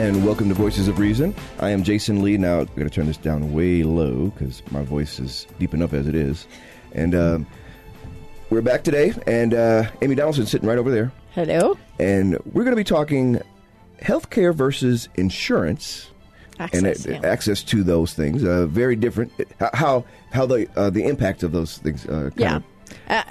And welcome to Voices of Reason. I am Jason Lee. Now I'm going to turn this down way low because my voice is deep enough as it is. And um, we're back today, and uh, Amy Donaldson's sitting right over there. Hello. And we're going to be talking healthcare versus insurance Access, and uh, yeah. access to those things. Uh, very different. How how the uh, the impact of those things. Uh, Yeah.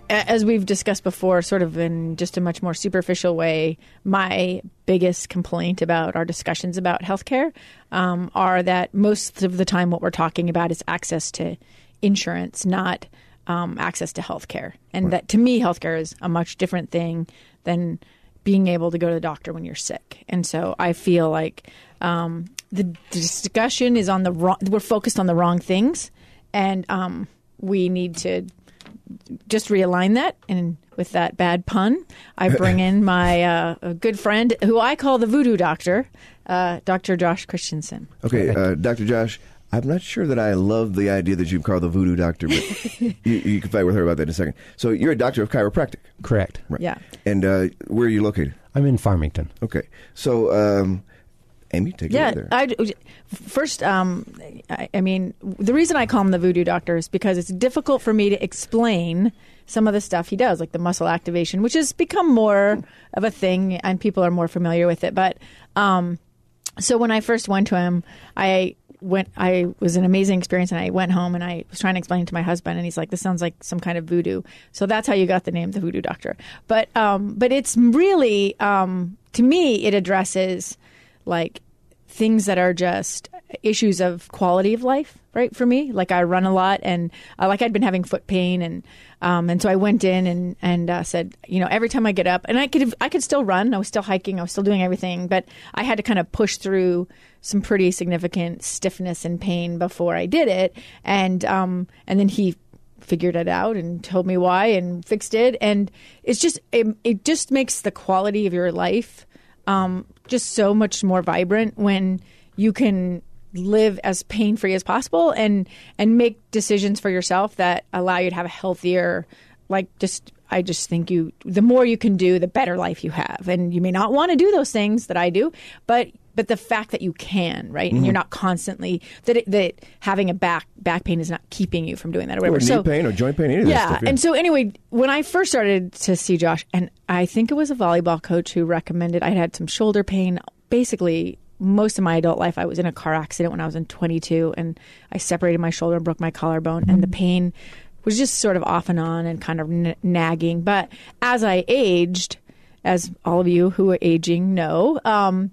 As we've discussed before, sort of in just a much more superficial way, my biggest complaint about our discussions about healthcare um, are that most of the time what we're talking about is access to insurance, not um, access to healthcare. And that to me, healthcare is a much different thing than being able to go to the doctor when you're sick. And so I feel like um, the discussion is on the wrong, we're focused on the wrong things. And um, we need to just realign that. And with that bad pun, I bring in my uh, good friend who I call the voodoo doctor, uh, Dr. Josh Christensen. Okay, uh, Dr. Josh, I'm not sure that I love the idea that you call the voodoo doctor, but you, you can fight with her about that in a second. So you're a doctor of chiropractic, Correct. right? Yeah. And uh, where are you located? I'm in Farmington. Okay, so um, Amy, take it Yeah, over there. I, first, um, I, I mean, the reason I call him the voodoo doctor is because it's difficult for me to explain some of the stuff he does, like the muscle activation, which has become more of a thing and people are more familiar with it. But um, so when I first went to him, I went. I was an amazing experience, and I went home and I was trying to explain it to my husband, and he's like, "This sounds like some kind of voodoo." So that's how you got the name, the voodoo doctor. But um, but it's really um, to me, it addresses like things that are just issues of quality of life, right? For me, like I run a lot, and uh, like I'd been having foot pain, and um, and so I went in and and uh, said, you know, every time I get up, and I could I could still run, I was still hiking, I was still doing everything, but I had to kind of push through some pretty significant stiffness and pain before I did it, and um, and then he figured it out and told me why and fixed it, and it's just it, it just makes the quality of your life um, just so much more vibrant when you can live as pain free as possible and and make decisions for yourself that allow you to have a healthier like just I just think you the more you can do the better life you have. And you may not want to do those things that I do but but the fact that you can right and you're not constantly that it, that having a back back pain is not keeping you from doing that or whatever or knee so pain or joint pain, any of that yeah. And so anyway, when I first started to see Josh, and I think it was a volleyball coach who recommended I had some shoulder pain. Basically, most of my adult life, I was in a car accident when I was in 22, and I separated my shoulder and broke my collarbone, and the pain was just sort of off and on and kind of n- nagging. But as I aged, as all of you who are aging know, um,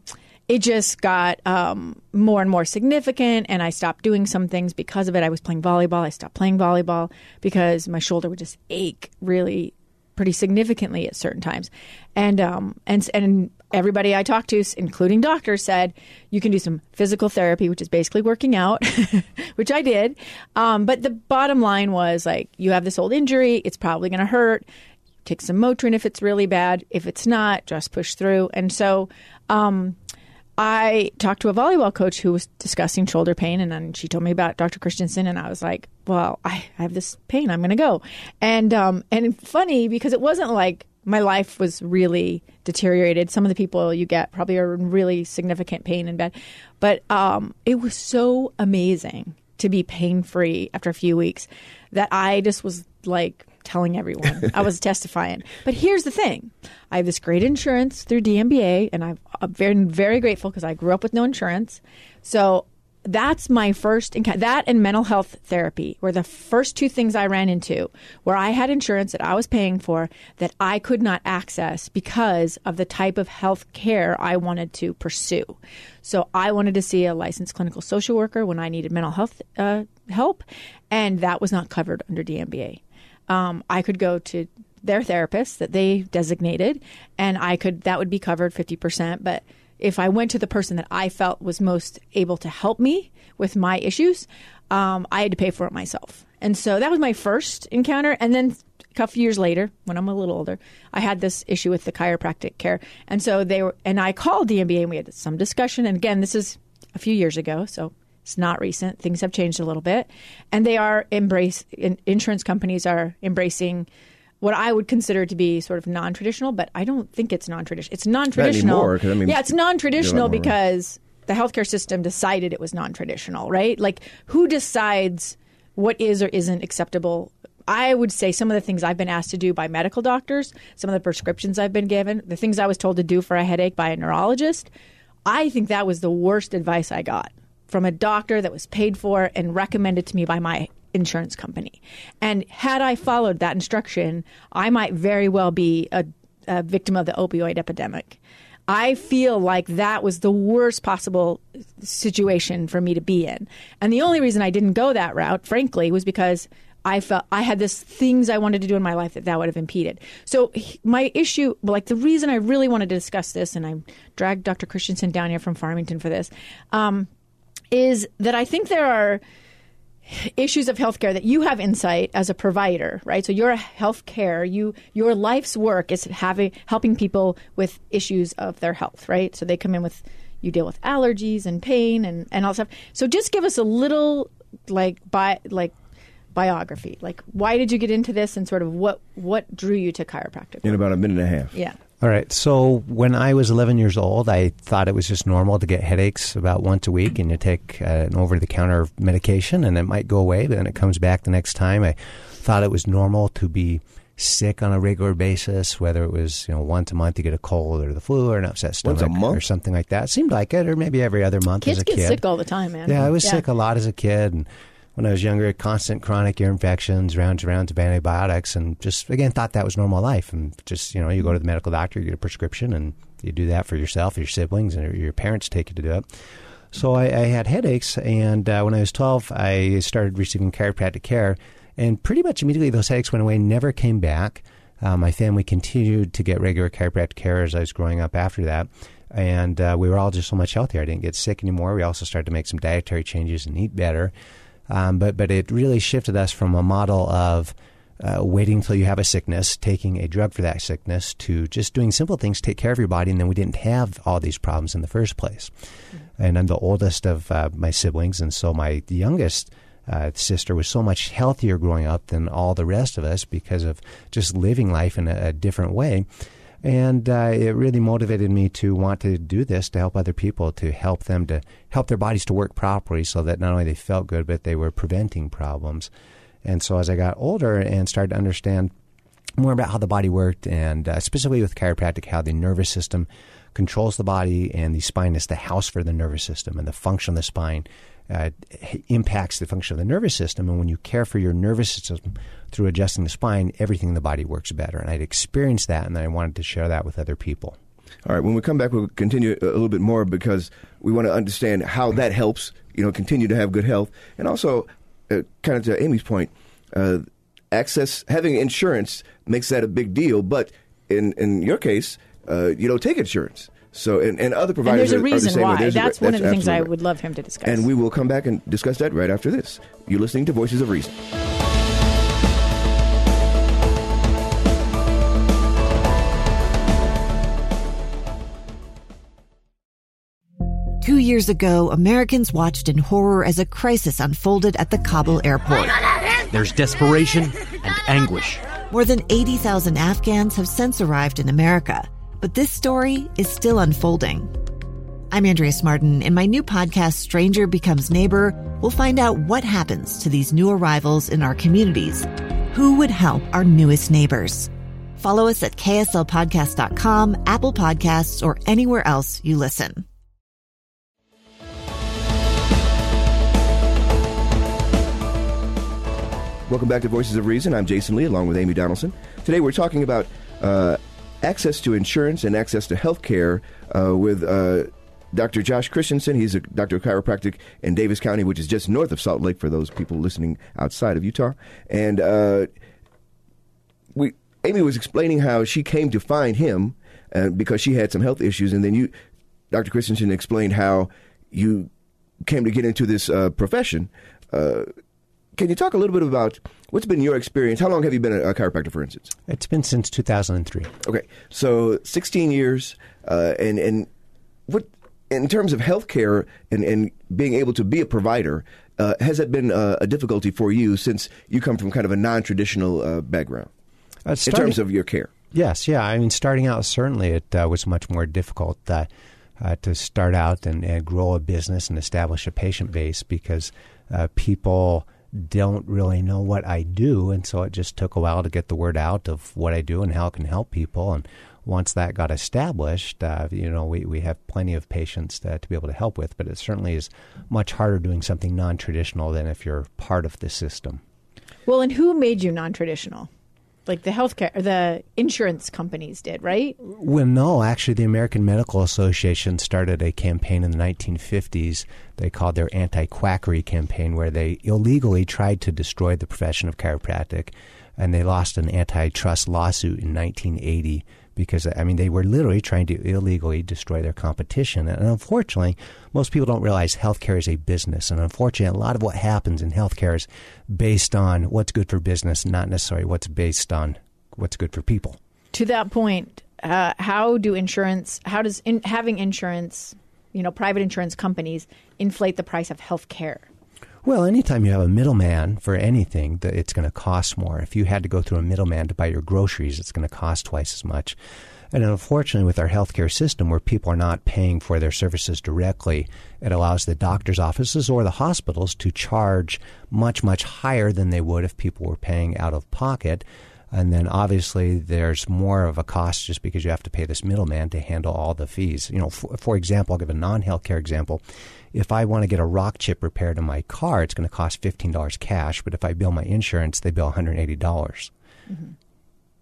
it just got um, more and more significant, and I stopped doing some things because of it. I was playing volleyball. I stopped playing volleyball because my shoulder would just ache really pretty significantly at certain times, and um, and and everybody I talked to, including doctors, said you can do some physical therapy, which is basically working out, which I did. Um, but the bottom line was like, you have this old injury; it's probably going to hurt take some Motrin if it's really bad. If it's not, just push through. And so um, I talked to a volleyball coach who was discussing shoulder pain, and then she told me about Dr. Christensen, and I was like, "Well, I have this pain. I'm going to go." And um, and funny because it wasn't like my life was really deteriorated. Some of the people you get probably are in really significant pain in bed, but um, it was so amazing to be pain free after a few weeks that I just was like telling everyone. I was testifying. But here's the thing I have this great insurance through DMBA, and I'm very, very grateful because I grew up with no insurance. So that's my first encounter. That and mental health therapy were the first two things I ran into where I had insurance that I was paying for that I could not access because of the type of health care I wanted to pursue. So I wanted to see a licensed clinical social worker when I needed mental health uh, help, and that was not covered under DMBA. Um, I could go to their therapist that they designated, and I could that would be covered fifty percent, but if I went to the person that I felt was most able to help me with my issues, um, I had to pay for it myself. And so that was my first encounter. And then a couple years later, when I'm a little older, I had this issue with the chiropractic care. And so they were, and I called DMBA and we had some discussion. And again, this is a few years ago. So it's not recent. Things have changed a little bit. And they are embrace, insurance companies are embracing what I would consider to be sort of non-traditional, but I don't think it's non-traditional. It's non-traditional. Anymore, I mean, yeah, it's non-traditional because the healthcare system decided it was non-traditional, right? Like who decides what is or isn't acceptable? I would say some of the things I've been asked to do by medical doctors, some of the prescriptions I've been given, the things I was told to do for a headache by a neurologist, I think that was the worst advice I got from a doctor that was paid for and recommended to me by my insurance company. And had I followed that instruction, I might very well be a, a victim of the opioid epidemic. I feel like that was the worst possible situation for me to be in. And the only reason I didn't go that route, frankly, was because I felt I had this things I wanted to do in my life that that would have impeded. So my issue, like the reason I really wanted to discuss this, and I dragged Dr. Christensen down here from Farmington for this, um, is that I think there are issues of healthcare that you have insight as a provider, right? So you're a healthcare, you your life's work is having helping people with issues of their health, right? So they come in with you deal with allergies and pain and and all stuff. So just give us a little like bi like biography. Like why did you get into this and sort of what what drew you to chiropractic? In about a minute and a half. Yeah. All right. So when I was 11 years old, I thought it was just normal to get headaches about once a week, and you take uh, an over-the-counter medication, and it might go away, but then it comes back the next time. I thought it was normal to be sick on a regular basis, whether it was you know once a month you get a cold or the flu or an upset stomach or something like that. It seemed like it, or maybe every other month Kids as a get kid. sick all the time, man. Yeah, I was yeah. sick a lot as a kid, and when I was younger, constant chronic ear infections, rounds and rounds of antibiotics, and just again thought that was normal life. And just you know, you go to the medical doctor, you get a prescription, and you do that for yourself, your siblings, and your parents take you to do it. So I, I had headaches, and uh, when I was 12, I started receiving chiropractic care, and pretty much immediately those headaches went away, never came back. Uh, my family continued to get regular chiropractic care as I was growing up after that. And uh, we were all just so much healthier. I didn't get sick anymore. We also started to make some dietary changes and eat better. Um, but but it really shifted us from a model of uh, waiting until you have a sickness, taking a drug for that sickness, to just doing simple things, take care of your body, and then we didn't have all these problems in the first place. Mm-hmm. And I'm the oldest of uh, my siblings, and so my youngest uh, sister was so much healthier growing up than all the rest of us because of just living life in a, a different way. And uh, it really motivated me to want to do this to help other people, to help them to help their bodies to work properly so that not only they felt good, but they were preventing problems. And so as I got older and started to understand more about how the body worked, and uh, specifically with chiropractic, how the nervous system controls the body and the spine is the house for the nervous system and the function of the spine uh, impacts the function of the nervous system. And when you care for your nervous system through adjusting the spine, everything in the body works better. And I'd experienced that, and I wanted to share that with other people. All right. When we come back, we'll continue a little bit more because we want to understand how that helps. You know, continue to have good health, and also, uh, kind of to Amy's point, uh, access having insurance makes that a big deal. But in in your case, uh, you don't take insurance. So, and, and other providers. And there's a reason why. That's a, one that's of the things I right. would love him to discuss. And we will come back and discuss that right after this. You're listening to Voices of Reason. Two years ago, Americans watched in horror as a crisis unfolded at the Kabul airport. There's desperation and anguish More than 80,000 Afghans have since arrived in America, but this story is still unfolding. I'm Andrea Martin. In my new podcast, Stranger Becomes Neighbor, we'll find out what happens to these new arrivals in our communities. Who would help our newest neighbors? Follow us at kslpodcast.com, Apple Podcasts, or anywhere else you listen. Welcome back to Voices of Reason. I'm Jason Lee, along with Amy Donaldson. Today we're talking about uh, access to insurance and access to health care uh, with uh, Dr. Josh Christensen. He's a doctor of chiropractic in Davis County, which is just north of Salt Lake for those people listening outside of Utah. And uh, we, Amy was explaining how she came to find him uh, because she had some health issues, and then you, Dr. Christensen, explained how you came to get into this uh, profession. Can you talk a little bit about what's been your experience? How long have you been a, a chiropractor, for instance? It's been since 2003. Okay, so 16 years, uh, and and what in terms of healthcare and and being able to be a provider, uh, has that been uh, a difficulty for you since you come from kind of a non-traditional uh, background Uh, in terms of your care? Yes, yeah. I mean, starting out, certainly it uh, was much more difficult uh, uh, to start out and, and grow a business and establish a patient base because uh, people don't really know what I do. And so it just took a while to get the word out of what I do and how it can help people. And once that got established, uh, you know, we, we have plenty of patients to, to be able to help with. But it certainly is much harder doing something non traditional than if you're part of the system. Well, and who made you non-traditional? Like the healthcare, the insurance companies did, right? Well, no, actually, the American Medical Association started a campaign in the 1950s. They called their anti quackery campaign, where they illegally tried to destroy the profession of chiropractic. And they lost an antitrust lawsuit in 1980 because, I mean, they were literally trying to illegally destroy their competition. And unfortunately, most people don't realize healthcare is a business. And unfortunately, a lot of what happens in healthcare is based on what's good for business, not necessarily what's based on what's good for people. To that point, uh, how do insurance? How does in, having insurance, you know, private insurance companies inflate the price of health care? Well, anytime you have a middleman for anything, it's going to cost more. If you had to go through a middleman to buy your groceries, it's going to cost twice as much. And unfortunately, with our healthcare system, where people are not paying for their services directly, it allows the doctor's offices or the hospitals to charge much, much higher than they would if people were paying out of pocket. And then obviously there's more of a cost just because you have to pay this middleman to handle all the fees. You know, for, for example, I'll give a non-healthcare example. If I want to get a rock chip repaired in my car, it's going to cost $15 cash. But if I bill my insurance, they bill $180.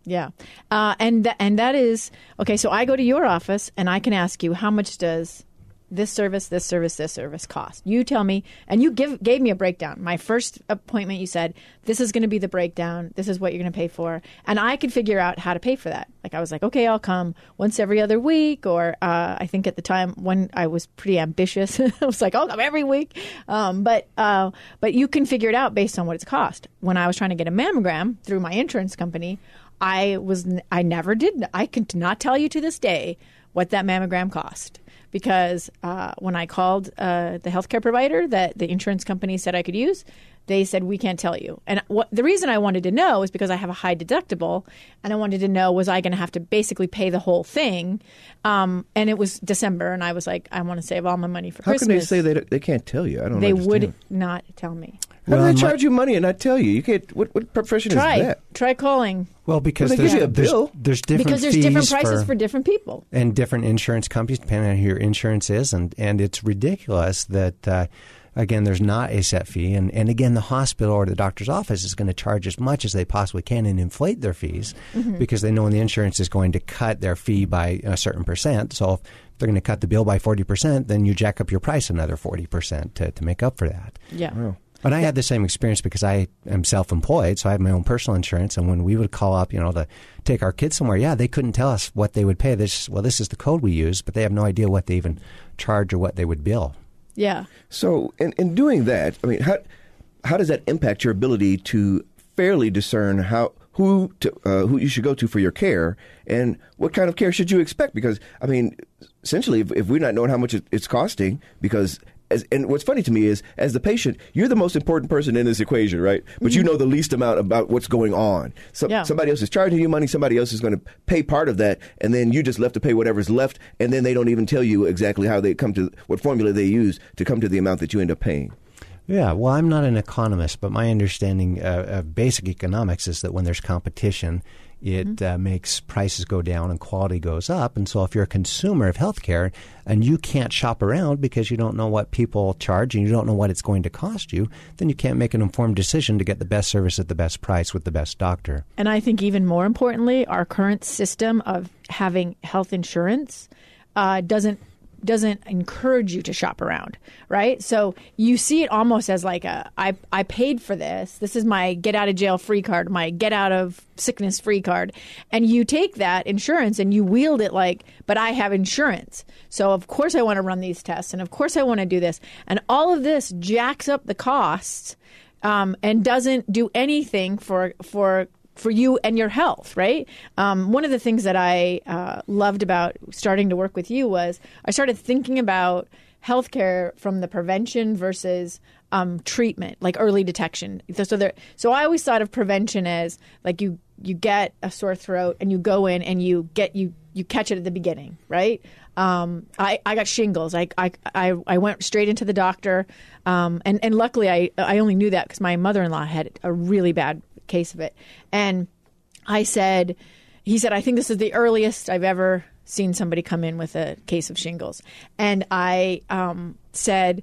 Yeah, uh, and th- and that is okay. So I go to your office and I can ask you how much does this service, this service, this service cost? You tell me, and you give gave me a breakdown. My first appointment, you said this is going to be the breakdown. This is what you're going to pay for, and I could figure out how to pay for that. Like I was like, okay, I'll come once every other week, or uh, I think at the time when I was pretty ambitious, I was like, I'll come every week. Um, but uh, but you can figure it out based on what it's cost. When I was trying to get a mammogram through my insurance company. I was I never did I can not tell you to this day what that mammogram cost because uh, when I called uh, the healthcare provider that the insurance company said I could use, they said we can't tell you. And what the reason I wanted to know is because I have a high deductible, and I wanted to know was I going to have to basically pay the whole thing. Um, and it was December, and I was like, I want to save all my money for How Christmas. can they say they, they can't tell you? I don't know. They understand. would not tell me. How Well, do in they my- charge you money and not tell you? You can't. What, what profession Try is that? try calling Well, because Well, they there's, give you a there's, bill. there's different because there's different prices for, for different people. and different insurance companies depending on who your insurance is, and and it's ridiculous that. Uh, Again, there's not a set fee, and, and again, the hospital or the doctor's office is going to charge as much as they possibly can and inflate their fees Mm-hmm. because they know the insurance is going to cut their fee by a certain percent. So if they're going to cut the bill by 40%, then you jack up your price another 40% to, to make up for that. Yeah. But I had the same experience because I am self-employed, so I have my own personal insurance. And when we would call up, you know, to take our kids somewhere, yeah, they couldn't tell us what they would pay. This, well, this is the code we use, but they have no idea what they even charge or what they would bill. Yeah. So, in, in doing that, I mean, how how does that impact your ability to fairly discern how who to, uh, who you should go to for your care and what kind of care should you expect? Because I mean, essentially, if, if we're not knowing how much it, it's costing, because as, and what's funny to me is, as the patient, you're the most important person in this equation, right? But you know the least amount about what's going on. So, Mm-hmm. Yeah. Somebody else is charging you money. Somebody else is going to pay part of that, and then you just left to pay whatever's left, and then they don't even tell you exactly how they come to what formula they use to come to the amount that you end up paying. Yeah, well, I'm not an economist, but my understanding uh, of basic economics is that when there's competition, it uh, makes prices go down and quality goes up. And so, if you're a consumer of healthcare and you can't shop around because you don't know what people charge and you don't know what it's going to cost you, then you can't make an informed decision to get the best service at the best price with the best doctor. And I think even more importantly, our current system of having health insurance uh, doesn't doesn't encourage you to shop around, right? So you see it almost as like a I I paid for this. This is my get out of jail free card, my get out of sickness free card. And you take that insurance and you wield it like, but I have insurance. So of course I want to run these tests and of course I want to do this. And all of this jacks up the costs um, and doesn't do anything for for for you and your health, right? Um, one of the things that I uh, loved about starting to work with you was I started thinking about healthcare from the prevention versus um, treatment, like early detection. So, there, so I always thought of prevention as like you you get a sore throat and you go in and you get you you catch it at the beginning, right? Um, I, I got shingles. I, I, I, I went straight into the doctor. Um, and, and luckily, I, I only knew that because my mother in law had a really bad case of it. And I said, he said, I think this is the earliest I've ever seen somebody come in with a case of shingles. And I um, said,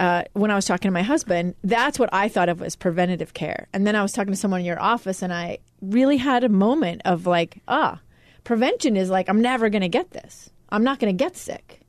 uh, when I was talking to my husband, that's what I thought of as preventative care. And then I was talking to someone in your office, and I really had a moment of like, ah, prevention is like, I'm never going to get this. I'm not going to get sick.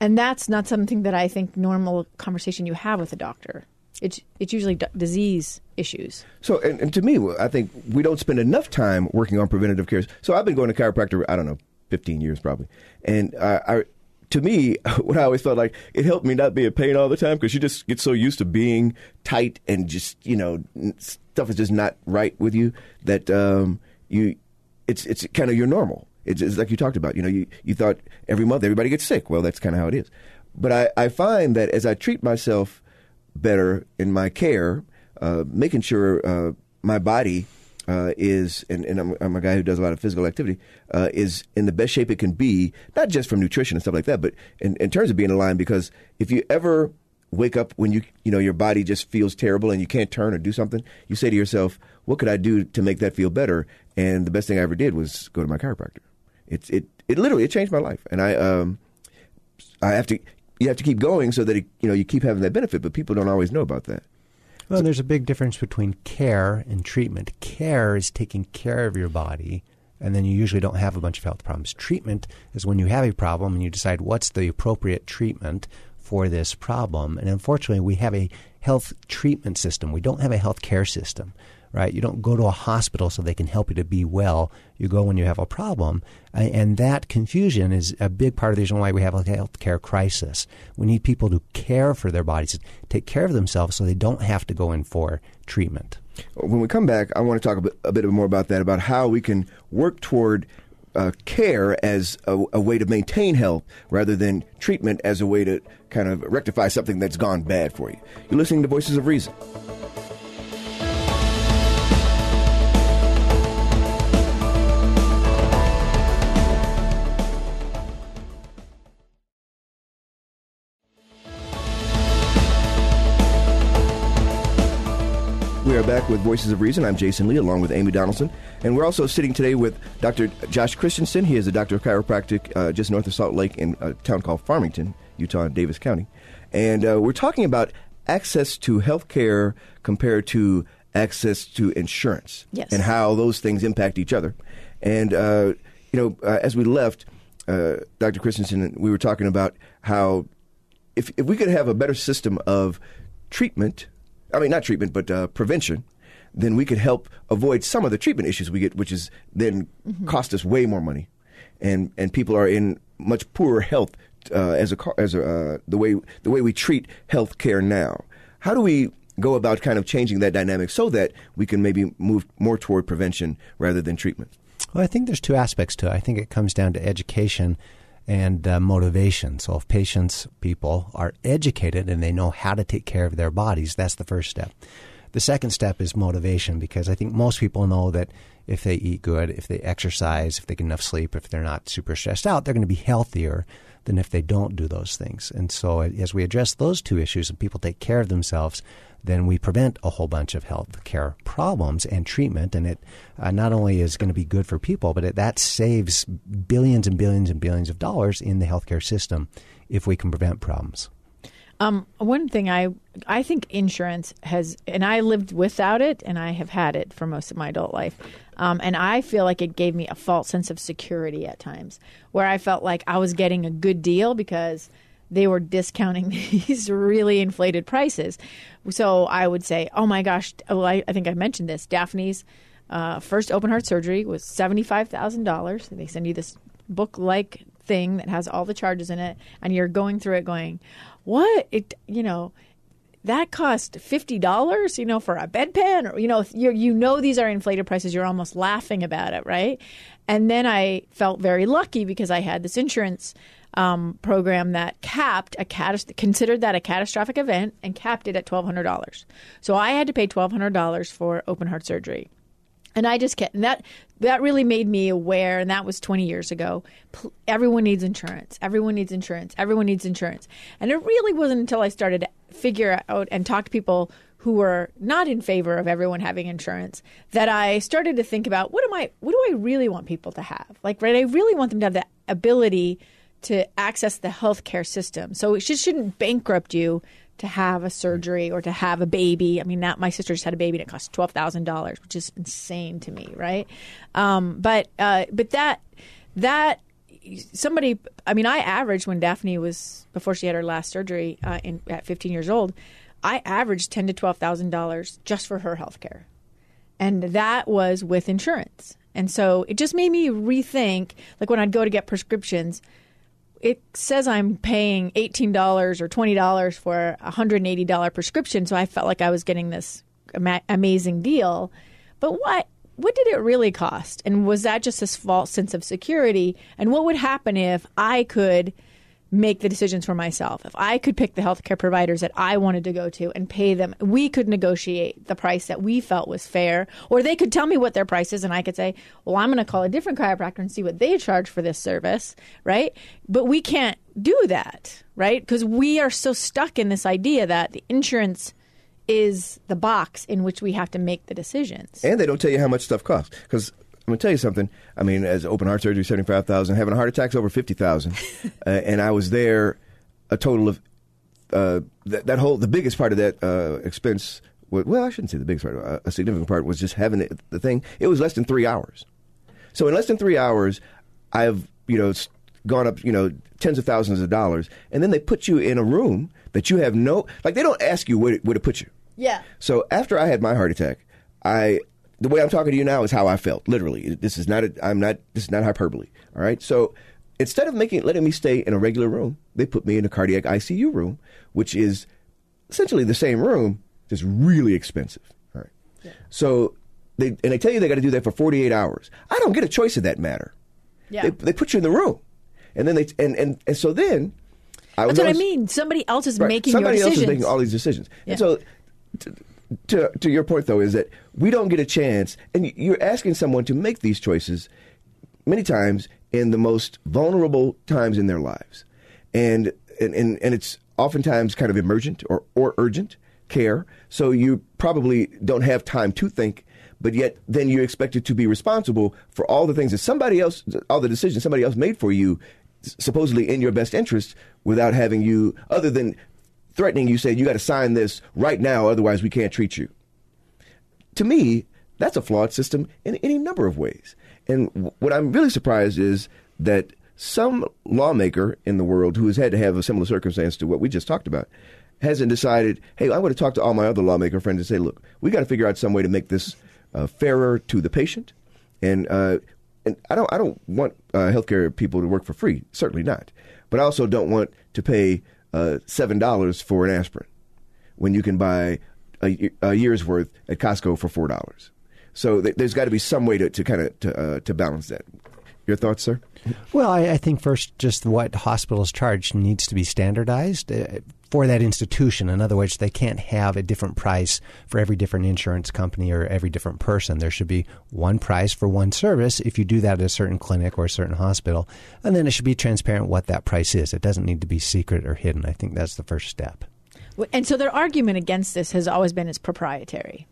And that's not something that I think normal conversation you have with a doctor. It's it's usually d- disease issues. So, and, and to me, I think we don't spend enough time working on preventative care. So, I've been going to chiropractor, I don't know, 15 years probably. And I, to me, what I always felt like, it helped me not be in pain all the time because you just get so used to being tight and just, you know, stuff is just not right with you that um, you, it's, it's kind of your normal. It's, it's like you talked about, you know, you, you thought every month everybody gets sick. Well, that's kind of how it is. But I, I find that as I treat myself better in my care, uh, making sure uh, my body uh, is, and, and I'm, I'm a guy who does a lot of physical activity, uh, is in the best shape it can be, not just from nutrition and stuff like that, but in, in terms of being aligned. Because if you ever wake up when you you know your body just feels terrible and you can't turn or do something, you say to yourself, "What could I do to make that feel better?" And the best thing I ever did was go to my chiropractor. It's it it literally it changed my life, and I um I have to you have to keep going so that it, you know you keep having that benefit, but people don't always know about that. Well, there's a big difference between care and treatment. Care is taking care of your body, and then you usually don't have a bunch of health problems. Treatment is when you have a problem and you decide what's the appropriate treatment for this problem. And unfortunately, we have a health treatment system. We don't have a health care system, right? You don't go to a hospital so they can help you to be well. You go when you have a problem. And that confusion is a big part of the reason why we have a health care crisis. We need people to care for their bodies, take care of themselves so they don't have to go in for treatment. When we come back, I want to talk a bit, more about that, about how we can work toward uh, care as a, a way to maintain health rather than treatment as a way to kind of rectify something that's gone bad for you. You're listening to Voices of Reason. We are back with Voices of Reason. I'm Jason Lee, along with Amy Donaldson, and we're also sitting today with Dr. Josh Christensen. He is a doctor of chiropractic uh, just north of Salt Lake in a town called Farmington, Utah, in Davis County, and uh, we're talking about access to health care compared to access to insurance, Yes. and how those things impact each other. And uh, you know, uh, as we left, uh, Dr. Christensen, we were talking about how if if we could have a better system of treatment, I mean not treatment, but uh, prevention, then we could help avoid some of the treatment issues we get, which is then cost us way more money, and and people are in much poorer health uh, as a as a, uh, the way the way we treat health care now. How do we go about kind of changing that dynamic so that we can maybe move more toward prevention rather than treatment? Well, I think there's two aspects to it. I think it comes down to education and uh, motivation. So, if patients, people are educated and they know how to take care of their bodies, that's the first step. The second step is motivation because I think most people know that if they eat good, if they exercise, if they get enough sleep, if they're not super stressed out, they're going to be healthier than if they don't do those things. And so, as we address those two issues and people take care of themselves, then we prevent a whole bunch of health care problems and treatment. And it uh, not only is going to be good for people, but it, that saves billions and billions and billions of dollars in the healthcare system if we can prevent problems. Um, one thing I I think insurance has, and I lived without it, and I have had it for most of my adult life, um, and I feel like it gave me a false sense of security at times, where I felt like I was getting a good deal because they were discounting these really inflated prices. So I would say, oh my gosh, well, I, I think I mentioned this. Daphne's uh, first open heart surgery was $75,000. They send you this book like thing that has all the charges in it, and you're going through it going, what? It, you know, that cost fifty dollars, you know, for a bedpan, or you know, you you know these are inflated prices. You're almost laughing about it, right? And then I felt very lucky because I had this insurance um, program that capped a considered that a catastrophic event and capped it at twelve hundred dollars. So I had to pay twelve hundred dollars for open heart surgery. And I just kept and that that really made me aware, and that was 20 years ago. Everyone needs insurance. Everyone needs insurance. Everyone needs insurance. And it really wasn't until I started to figure out and talk to people who were not in favor of everyone having insurance that I started to think about what am I what do I really want people to have? Like right, I really want them to have the ability to access the healthcare system. So it just shouldn't bankrupt you to have a surgery or to have a baby. I mean, that my sister just had a baby and it cost twelve thousand dollars, which is insane to me, right? Um, but uh, but that that somebody, I mean, I averaged when Daphne was before she had her last surgery uh, in, at fifteen years old, I averaged ten to twelve thousand dollars just for her health care, and that was with insurance. And so it just made me rethink, like when I'd go to get prescriptions it says I'm paying $18 or $20 for a $180 prescription, so I felt like I was getting this ama- amazing deal. But what what did it really cost? And was that just this false sense of security? And what would happen if I could – make the decisions for myself. If I could pick the healthcare providers that I wanted to go to and pay them, we could negotiate the price that we felt was fair, or they could tell me what their price is, and I could say, well, I'm going to call a different chiropractor and see what they charge for this service, right? But we can't do that, right? Because we are so stuck in this idea that the insurance is the box in which we have to make the decisions. And they don't tell you how much stuff costs. Because I'm gonna tell you something. I mean, as open heart surgery, seventy five thousand, having a heart attack's over fifty thousand, uh, and I was there a total of uh, that, that whole the biggest part of that uh, expense. Was, well, I shouldn't say the biggest part. Uh, a significant part was just having it, the thing. It was less than three hours. So in less than three hours, I've you know gone up you know tens of thousands of dollars, and then they put you in a room that you have no like they don't ask you where to, where to put you. Yeah. So after I had my heart attack, I the way I'm talking to you now is how I felt. Literally, this is not. A, I'm not. This is not hyperbole. All right. So instead of making letting me stay in a regular room, they put me in a cardiac ICU room, which is essentially the same room, just really expensive. All right. Yeah. So they and they tell you they got to do that for 48 hours. I don't get a choice in that matter. Yeah. They, they put you in the room, and then they and and, and so then. I That's what I mean. Somebody else is right, making somebody else is making all these decisions, yeah. and so to to your point though is that we don't get a chance, and you're asking someone to make these choices many times in the most vulnerable times in their lives, and and and, and it's oftentimes kind of emergent or or urgent care. So you probably don't have time to think, but yet then you're expected to be responsible for all the things that somebody else, all the decisions somebody else made for you, supposedly in your best interest, without having you, other than threatening you, saying you got to sign this right now, otherwise we can't treat you. To me, that's a flawed system in any number of ways. And what I'm really surprised is that some lawmaker in the world who has had to have a similar circumstance to what we just talked about hasn't decided, hey, I want to talk to all my other lawmaker friends and say, look, we got to figure out some way to make this uh, fairer to the patient. And uh, and I don't I don't want uh, healthcare people to work for free, certainly not. But I also don't want to pay uh, seven dollars for an aspirin when you can buy a, a, year's worth at Costco for four dollars. So th- there's got to be some way to, to kind of to, uh, to balance that. Your thoughts, sir? Well, I, I think first, just what hospitals charge needs to be standardized uh, for that institution. In other words, they can't have a different price for every different insurance company or every different person. There should be one price for one service if you do that at a certain clinic or a certain hospital. And then it should be transparent what that price is. It doesn't need to be secret or hidden. I think that's the first step. And so their argument against this has always been it's proprietary.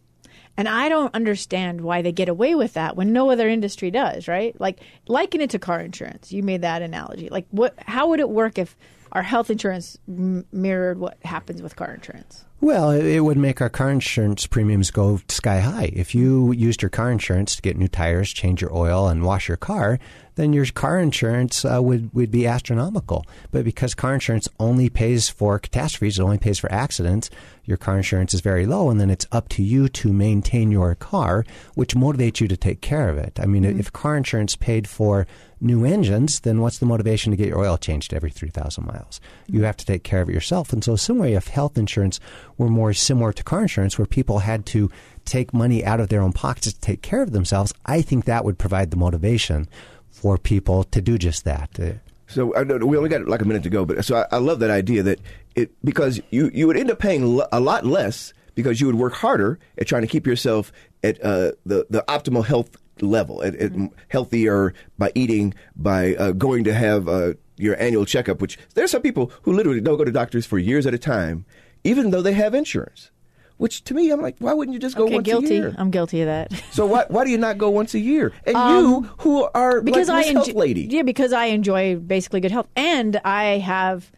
And I don't understand why they get away with that when no other industry does, right? Like liken it to car insurance. You made that analogy. Like what how would it work if our health insurance m- mirrored what happens with car insurance? Well, it would make our car insurance premiums go sky high. If you used your car insurance to get new tires, change your oil, and wash your car, then your car insurance uh, would, would be astronomical. But because car insurance only pays for catastrophes, it only pays for accidents, your car insurance is very low, and then it's up to you to maintain your car, which motivates you to take care of it. I mean, if car insurance paid for new engines, then what's the motivation to get your oil changed every 3,000 miles? You have to take care of it yourself. And so, similarly, if health insurance were more similar to car insurance, where people had to take money out of their own pockets to take care of themselves, I think that would provide the motivation for people to do just that. Uh, So we only got like a minute to go, but so I, I love that idea that it because you you would end up paying a lot less because you would work harder at trying to keep yourself at uh, the the optimal health level, at, at healthier by eating, by uh, going to have uh, your annual checkup. Which there's some people who literally don't go to doctors for years at a time, even though they have insurance. Which to me, I'm like, why wouldn't you just go Okay, once guilty. a year? I'm guilty of that. So why why do you not go once a year? And you, who are Um, because like I enjoy, lady, yeah, because I enjoy basically good health, and I have,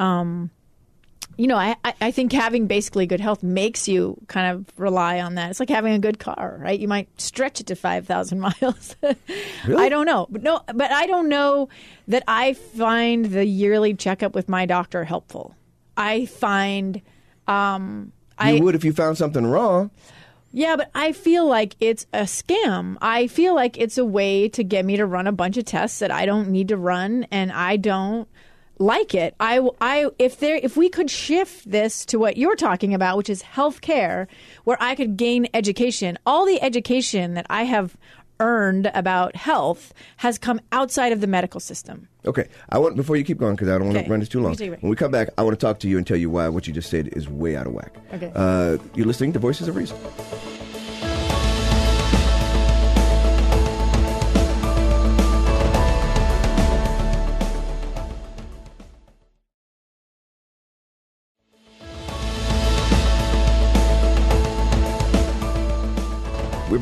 um, you know, I I- I think having basically good health makes you kind of rely on that. It's like having a good car, right? You might stretch it to five thousand miles. I don't know, but no, but I don't know that I find the yearly checkup with my doctor helpful. I find. Um, you I, would if you found something wrong. yeah, but I feel like it's a scam. I feel like it's a way to get me to run a bunch of tests that I don't need to run, and I don't like it. I, I, if there, if we could shift this to what you're talking about, which is healthcare, where I could gain education, all the education that I have earned about health has come outside of the medical system. Okay, I want before you keep going because I don't want Okay. to run this too long. can take a break. When we come back, I want to talk to you and tell you why what you just said is way out of whack. Okay. Uh, you're listening to Voices of Reason.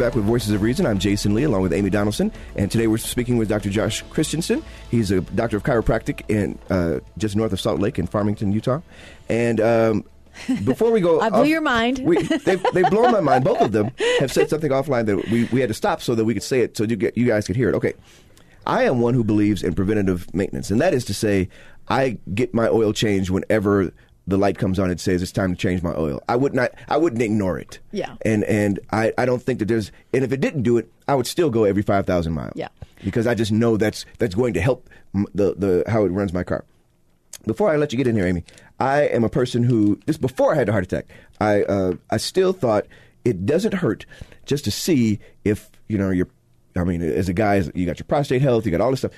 Back with Voices of Reason. I'm Jason Lee, along with Amy Donaldson, and today we're speaking with Dr. Josh Christensen. He's a doctor of chiropractic in uh, just north of Salt Lake in Farmington, Utah. And um, before we go, I blew off- your mind. We, they've, they've blown my mind. Both of them have said something offline that we, we had to stop so that we could say it, so you, get, you guys could hear it. Okay, I am one who believes in preventative maintenance, and that is to say, I get my oil change whenever the light comes on and says it's time to change my oil. I would not. I wouldn't ignore it. Yeah. And and I, I don't think that there's and if it didn't do it, I would still go every five thousand miles. Yeah. Because I just know that's that's going to help the the how it runs my car. Before I let you get in here, Amy, I am a person who this before I had a heart attack. I uh, I still thought it doesn't hurt just to see if you know you're. I mean, as a guy, you got your prostate health, you got all this stuff.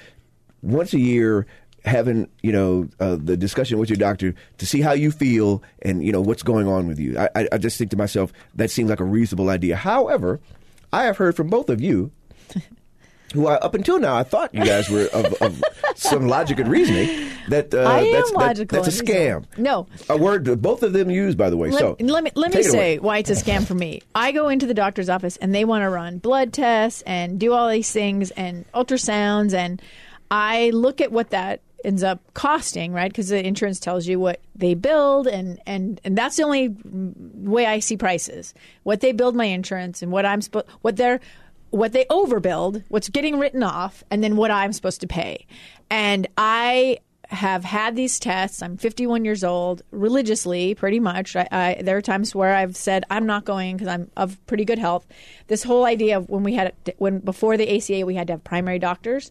Once a year, having you know uh, the discussion with your doctor to see how you feel and you know what's going on with you. I, I, just think to myself that seems like a reasonable idea. However, I have heard from both of you who I, up until now I thought you guys were of, of some logic and reasoning. That uh, I am that's, that- logical that's a scam. No. a word that both of them use, by the way. Let, so let me let me say away. why it's a scam for me. I go into the doctor's office and they want to run blood tests and do all these things and ultrasounds and I look at what that ends up costing, right? Because the insurance tells you what they billed and and and that's the only way I see prices. What they billed my insurance and what I'm supposed what they're what they overbilled, what's getting written off, and then what I'm supposed to pay. And I have had these tests. I'm 51 years old, religiously, pretty much. I, I, there are times where I've said I'm not going because I'm of pretty good health. This whole idea of when we had when before the ACA we had to have primary doctors.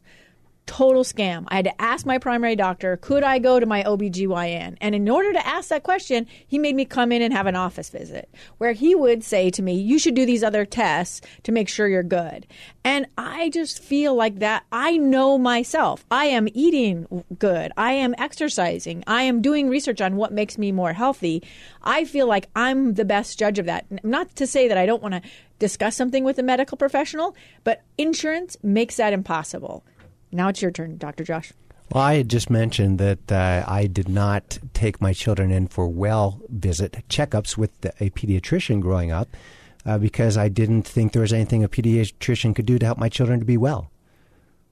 Total scam. I had to ask my primary doctor, could I go to my OBGYN? And in order to ask that question, he made me come in and have an office visit where he would say to me, you should do these other tests to make sure you're good. And I just feel like that. I know myself. I am eating good. I am exercising. I am doing research on what makes me more healthy. I feel like I'm the best judge of that. Not to say that I don't want to discuss something with a medical professional, but insurance makes that impossible. Now it's your turn, Dr. Josh. Well, I had just mentioned that uh, I did not take my children in for well visit checkups with the, a pediatrician growing up uh, because I didn't think there was anything a pediatrician could do to help my children to be well.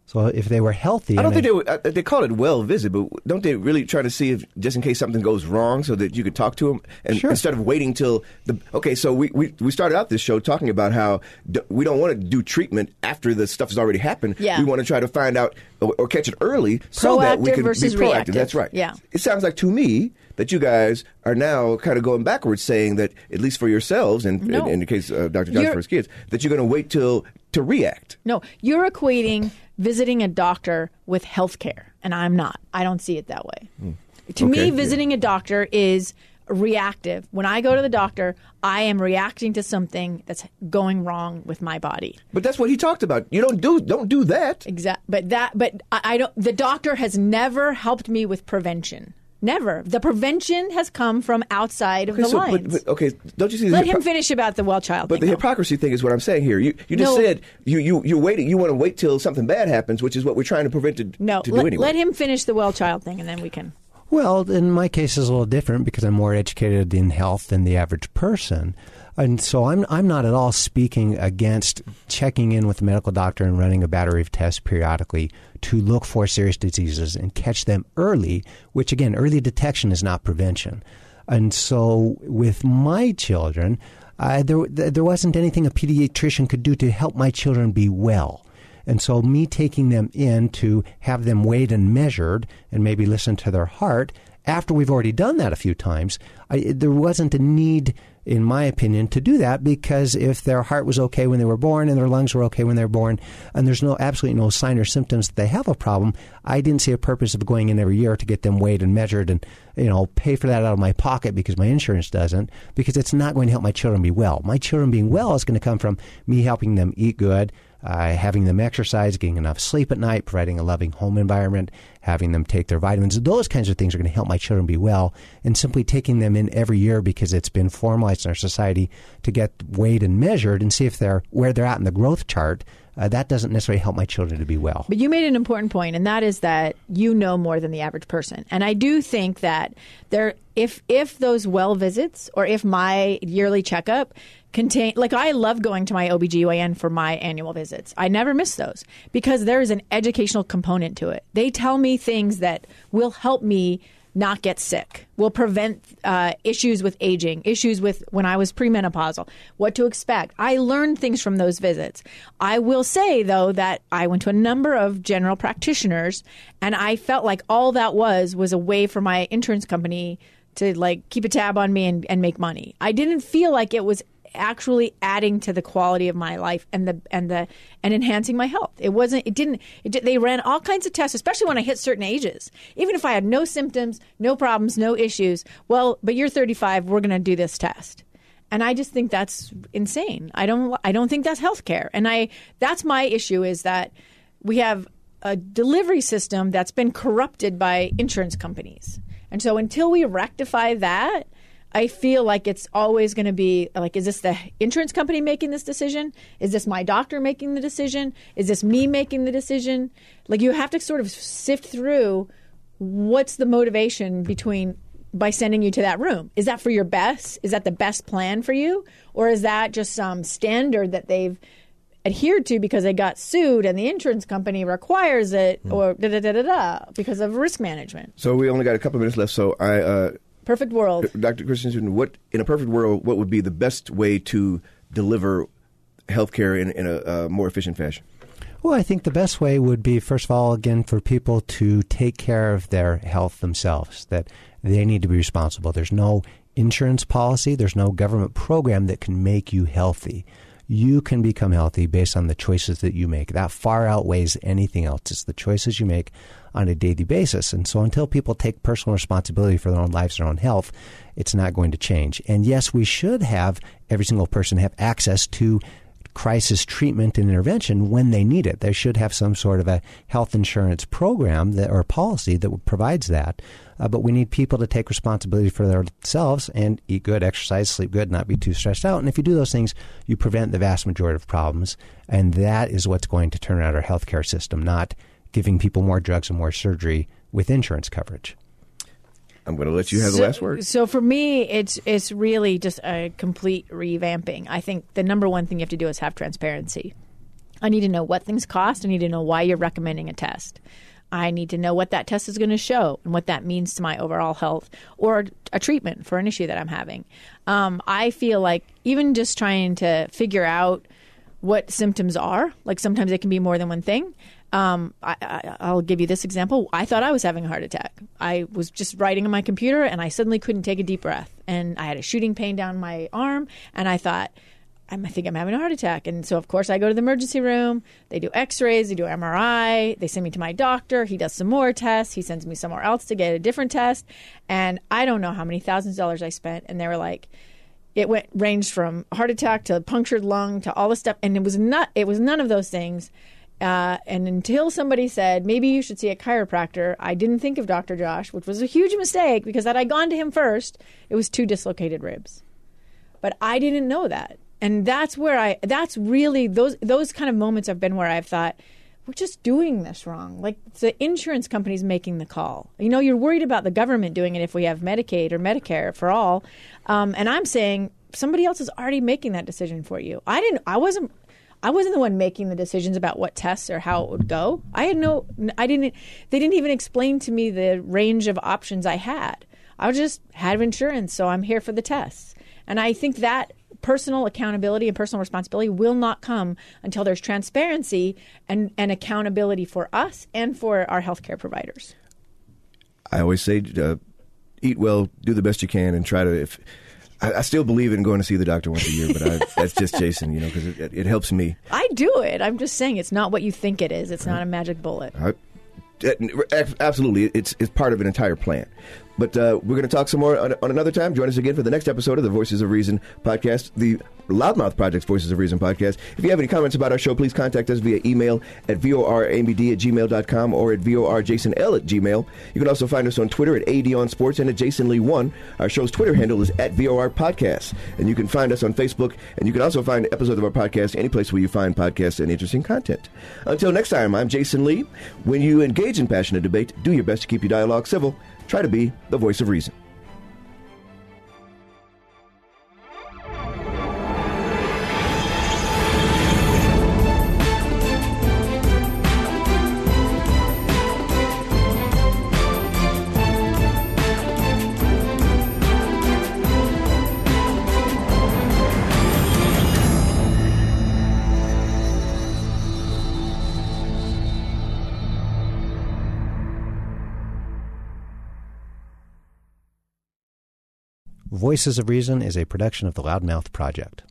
So if they were healthy, I don't and think they would, uh, they call it well visit, but don't they really try to see if just in case something goes wrong, so that you could talk to them and Sure. instead of waiting till the okay. So we, we, we started out this show talking about how d- we don't want to do treatment after the stuff has already happened. Yeah. we want to try to find out or, or catch it early so that we can be proactive. reactive. That's right. Yeah. it sounds like to me that you guys are now kind of going backwards, saying that at least for yourselves and No. in, in the case of Dr. Johnson You're- for his kids, that you're going to wait till to react. No, you're equating visiting a doctor with health care, and I'm not. I don't see it that way. To Hmm. Okay, me, visiting a doctor is reactive. When I go to the doctor, I am reacting to something that's going wrong with my body. But that's what he talked about. You don't do don't do that. Exact. But that. But I, I don't. The doctor has never helped me with prevention. Never. The prevention has come from outside of Okay, the so, lines. but, but okay, don't you see? The Let him hypocr- finish about the well child. But thing, the though. hypocrisy thing is what I'm saying here. You you just No. said you you you're waiting. You want to wait till something bad happens, which is what we're trying to prevent to, No, to do let, anyway. let him finish the well child thing, and then we can. Well, in my case, it's a little different because I'm more educated in health than the average person. And so I'm, I'm not at all speaking against checking in with a medical doctor and running a battery of tests periodically to look for serious diseases and catch them early, which again, early detection is not prevention. And so with my children, uh, there, there wasn't anything a pediatrician could do to help my children be well. And so, me taking them in to have them weighed and measured and maybe listen to their heart, after we've already done that a few times, I, there wasn't a need, in my opinion, to do that because if their heart was okay when they were born and their lungs were okay when they were born, and there's no absolutely no sign or symptoms that they have a problem, I didn't see a purpose of going in every year to get them weighed and measured and you know pay for that out of my pocket because my insurance doesn't because it's not going to help my children be well. My children being well is going to come from me helping them eat good uh, having them exercise, getting enough sleep at night, providing a loving home environment, having them take their vitamins. Those kinds of things are going to help my children be well. And simply taking them in every year because it's been formalized in our society to get weighed and measured and see if they're where they're at in the growth chart. Uh, that doesn't necessarily help my children to be well. But you made an important point, and that is that you know more than the average person. And I do think that there, if if those well visits or if my yearly checkup contain, like I love going to my OBGYN for my annual visits. I never miss those because there is an educational component to it. They tell me things that will help me not get sick, will prevent uh, issues with aging, issues with when I was premenopausal, what to expect. I learned things from those visits. I will say, though, that I went to a number of general practitioners and I felt like all that was was a way for my insurance company to like keep a tab on me and, and make money. I didn't feel like it was actually adding to the quality of my life and the and the and enhancing my health. It wasn't. It didn't. It did, they ran all kinds of tests, especially when I hit certain ages. Even if I had no symptoms, no problems, no issues. Well, but you're 35. We're going to do this test. And I just think that's insane. I don't. I don't think that's healthcare. And I. That's my issue. Is that we have a delivery system that's been corrupted by insurance companies. And so until we rectify that, I feel like it's always going to be like, is this the insurance company making this decision? Is this my doctor making the decision? Is this me making the decision? Like, you have to sort of sift through what's the motivation between by sending you to that room. Is that for your best? Is that the best plan for you? Or is that just some standard that they've adhered to because they got sued and the insurance company requires it or da da da da da because of risk management? So we only got a couple minutes left. So I, uh, Perfect world. Dr. Christensen, what in a perfect world, what would be the best way to deliver healthcare in, in a, uh more efficient fashion? Well, I think the best way would be, first of all, again, for people to take care of their health themselves, that they need to be responsible. There's no insurance policy, there's no government program that can make you healthy. You can become healthy based on the choices that you make. That far outweighs anything else. It's the choices you make on a daily basis. And so until people take personal responsibility for their own lives, their own health, it's not going to change. And yes, we should have every single person have access to crisis treatment and intervention when they need it. They should have some sort of a health insurance program that, or policy that provides that. Uh, but we need people to take responsibility for themselves and eat good, exercise, sleep good, not be too stressed out. And if you do those things, you prevent the vast majority of problems. And that is what's going to turn out our healthcare system, not giving people more drugs and more surgery with insurance coverage. I'm going to let you have so, the last word. So for me, it's it's really just a complete revamping. I think the number one thing you have to do is have transparency. I need to know what things cost. I need to know why you're recommending a test. I need to know what that test is going to show and what that means to my overall health or a treatment for an issue that I'm having. Um, I feel like even just trying to figure out what symptoms are, like sometimes it can be more than one thing. Um, I, will give you this example. I thought I was having a heart attack. I was just writing on my computer and I suddenly couldn't take a deep breath. And I had a shooting pain down my arm. And I thought, I think I'm having a heart attack. And so, of course, I go to the emergency room. They do x rays, they do MRI. They send me to my doctor. He does some more tests. He sends me somewhere else to get a different test. And I don't know how many thousands of dollars I spent. And they were like, it went ranged from heart attack to punctured lung to all this stuff. And it was not, it was none of those things. Uh, and until somebody said, maybe you should see a chiropractor, I didn't think of Dr. Josh, which was a huge mistake because had I gone to him first, it was two dislocated ribs. But I didn't know that. And that's where I, that's really, those, those kind of moments have been where I've thought, we're just doing this wrong. Like the insurance company's making the call. You know, you're worried about the government doing it if we have Medicaid or Medicare for all. Um, and I'm saying somebody else is already making that decision for you. I didn't, I wasn't, I wasn't the one making the decisions about what tests or how it would go. I had no, I didn't, they didn't even explain to me the range of options I had. I just had insurance, so I'm here for the tests. And I think that personal accountability and personal responsibility will not come until there's transparency and, and accountability for us and for our healthcare providers. I always say, uh, eat well, do the best you can, and try to if I, I, still believe in going to see the doctor once a year, but I, that's just Jason, you know, because it, it, helps me. I do it. I'm just saying it's not what you think it is. It's not uh-huh. a magic bullet. I, eh, absolutely, it's it's part of an entire plan. But uh, we're going to talk some more on, on, another time. Join us again for the next episode of the Voices of Reason podcast, the Loudmouth Project's Voices of Reason podcast. If you have any comments about our show, please contact us via email at voramd at gmail.com or at vorjasonl at gmail. You can also find us on Twitter at AD on Sports and at Jason Lee 1. Our show's Twitter handle is at VOR Podcast. And you can find us on Facebook, and you can also find episodes of our podcast any place where you find podcasts and interesting content. Until next time, I'm Jason Lee. When you engage in passionate debate, do your best to keep your dialogue civil. Try to be the voice of reason. Voices of Reason is a production of the Loudmouth Project.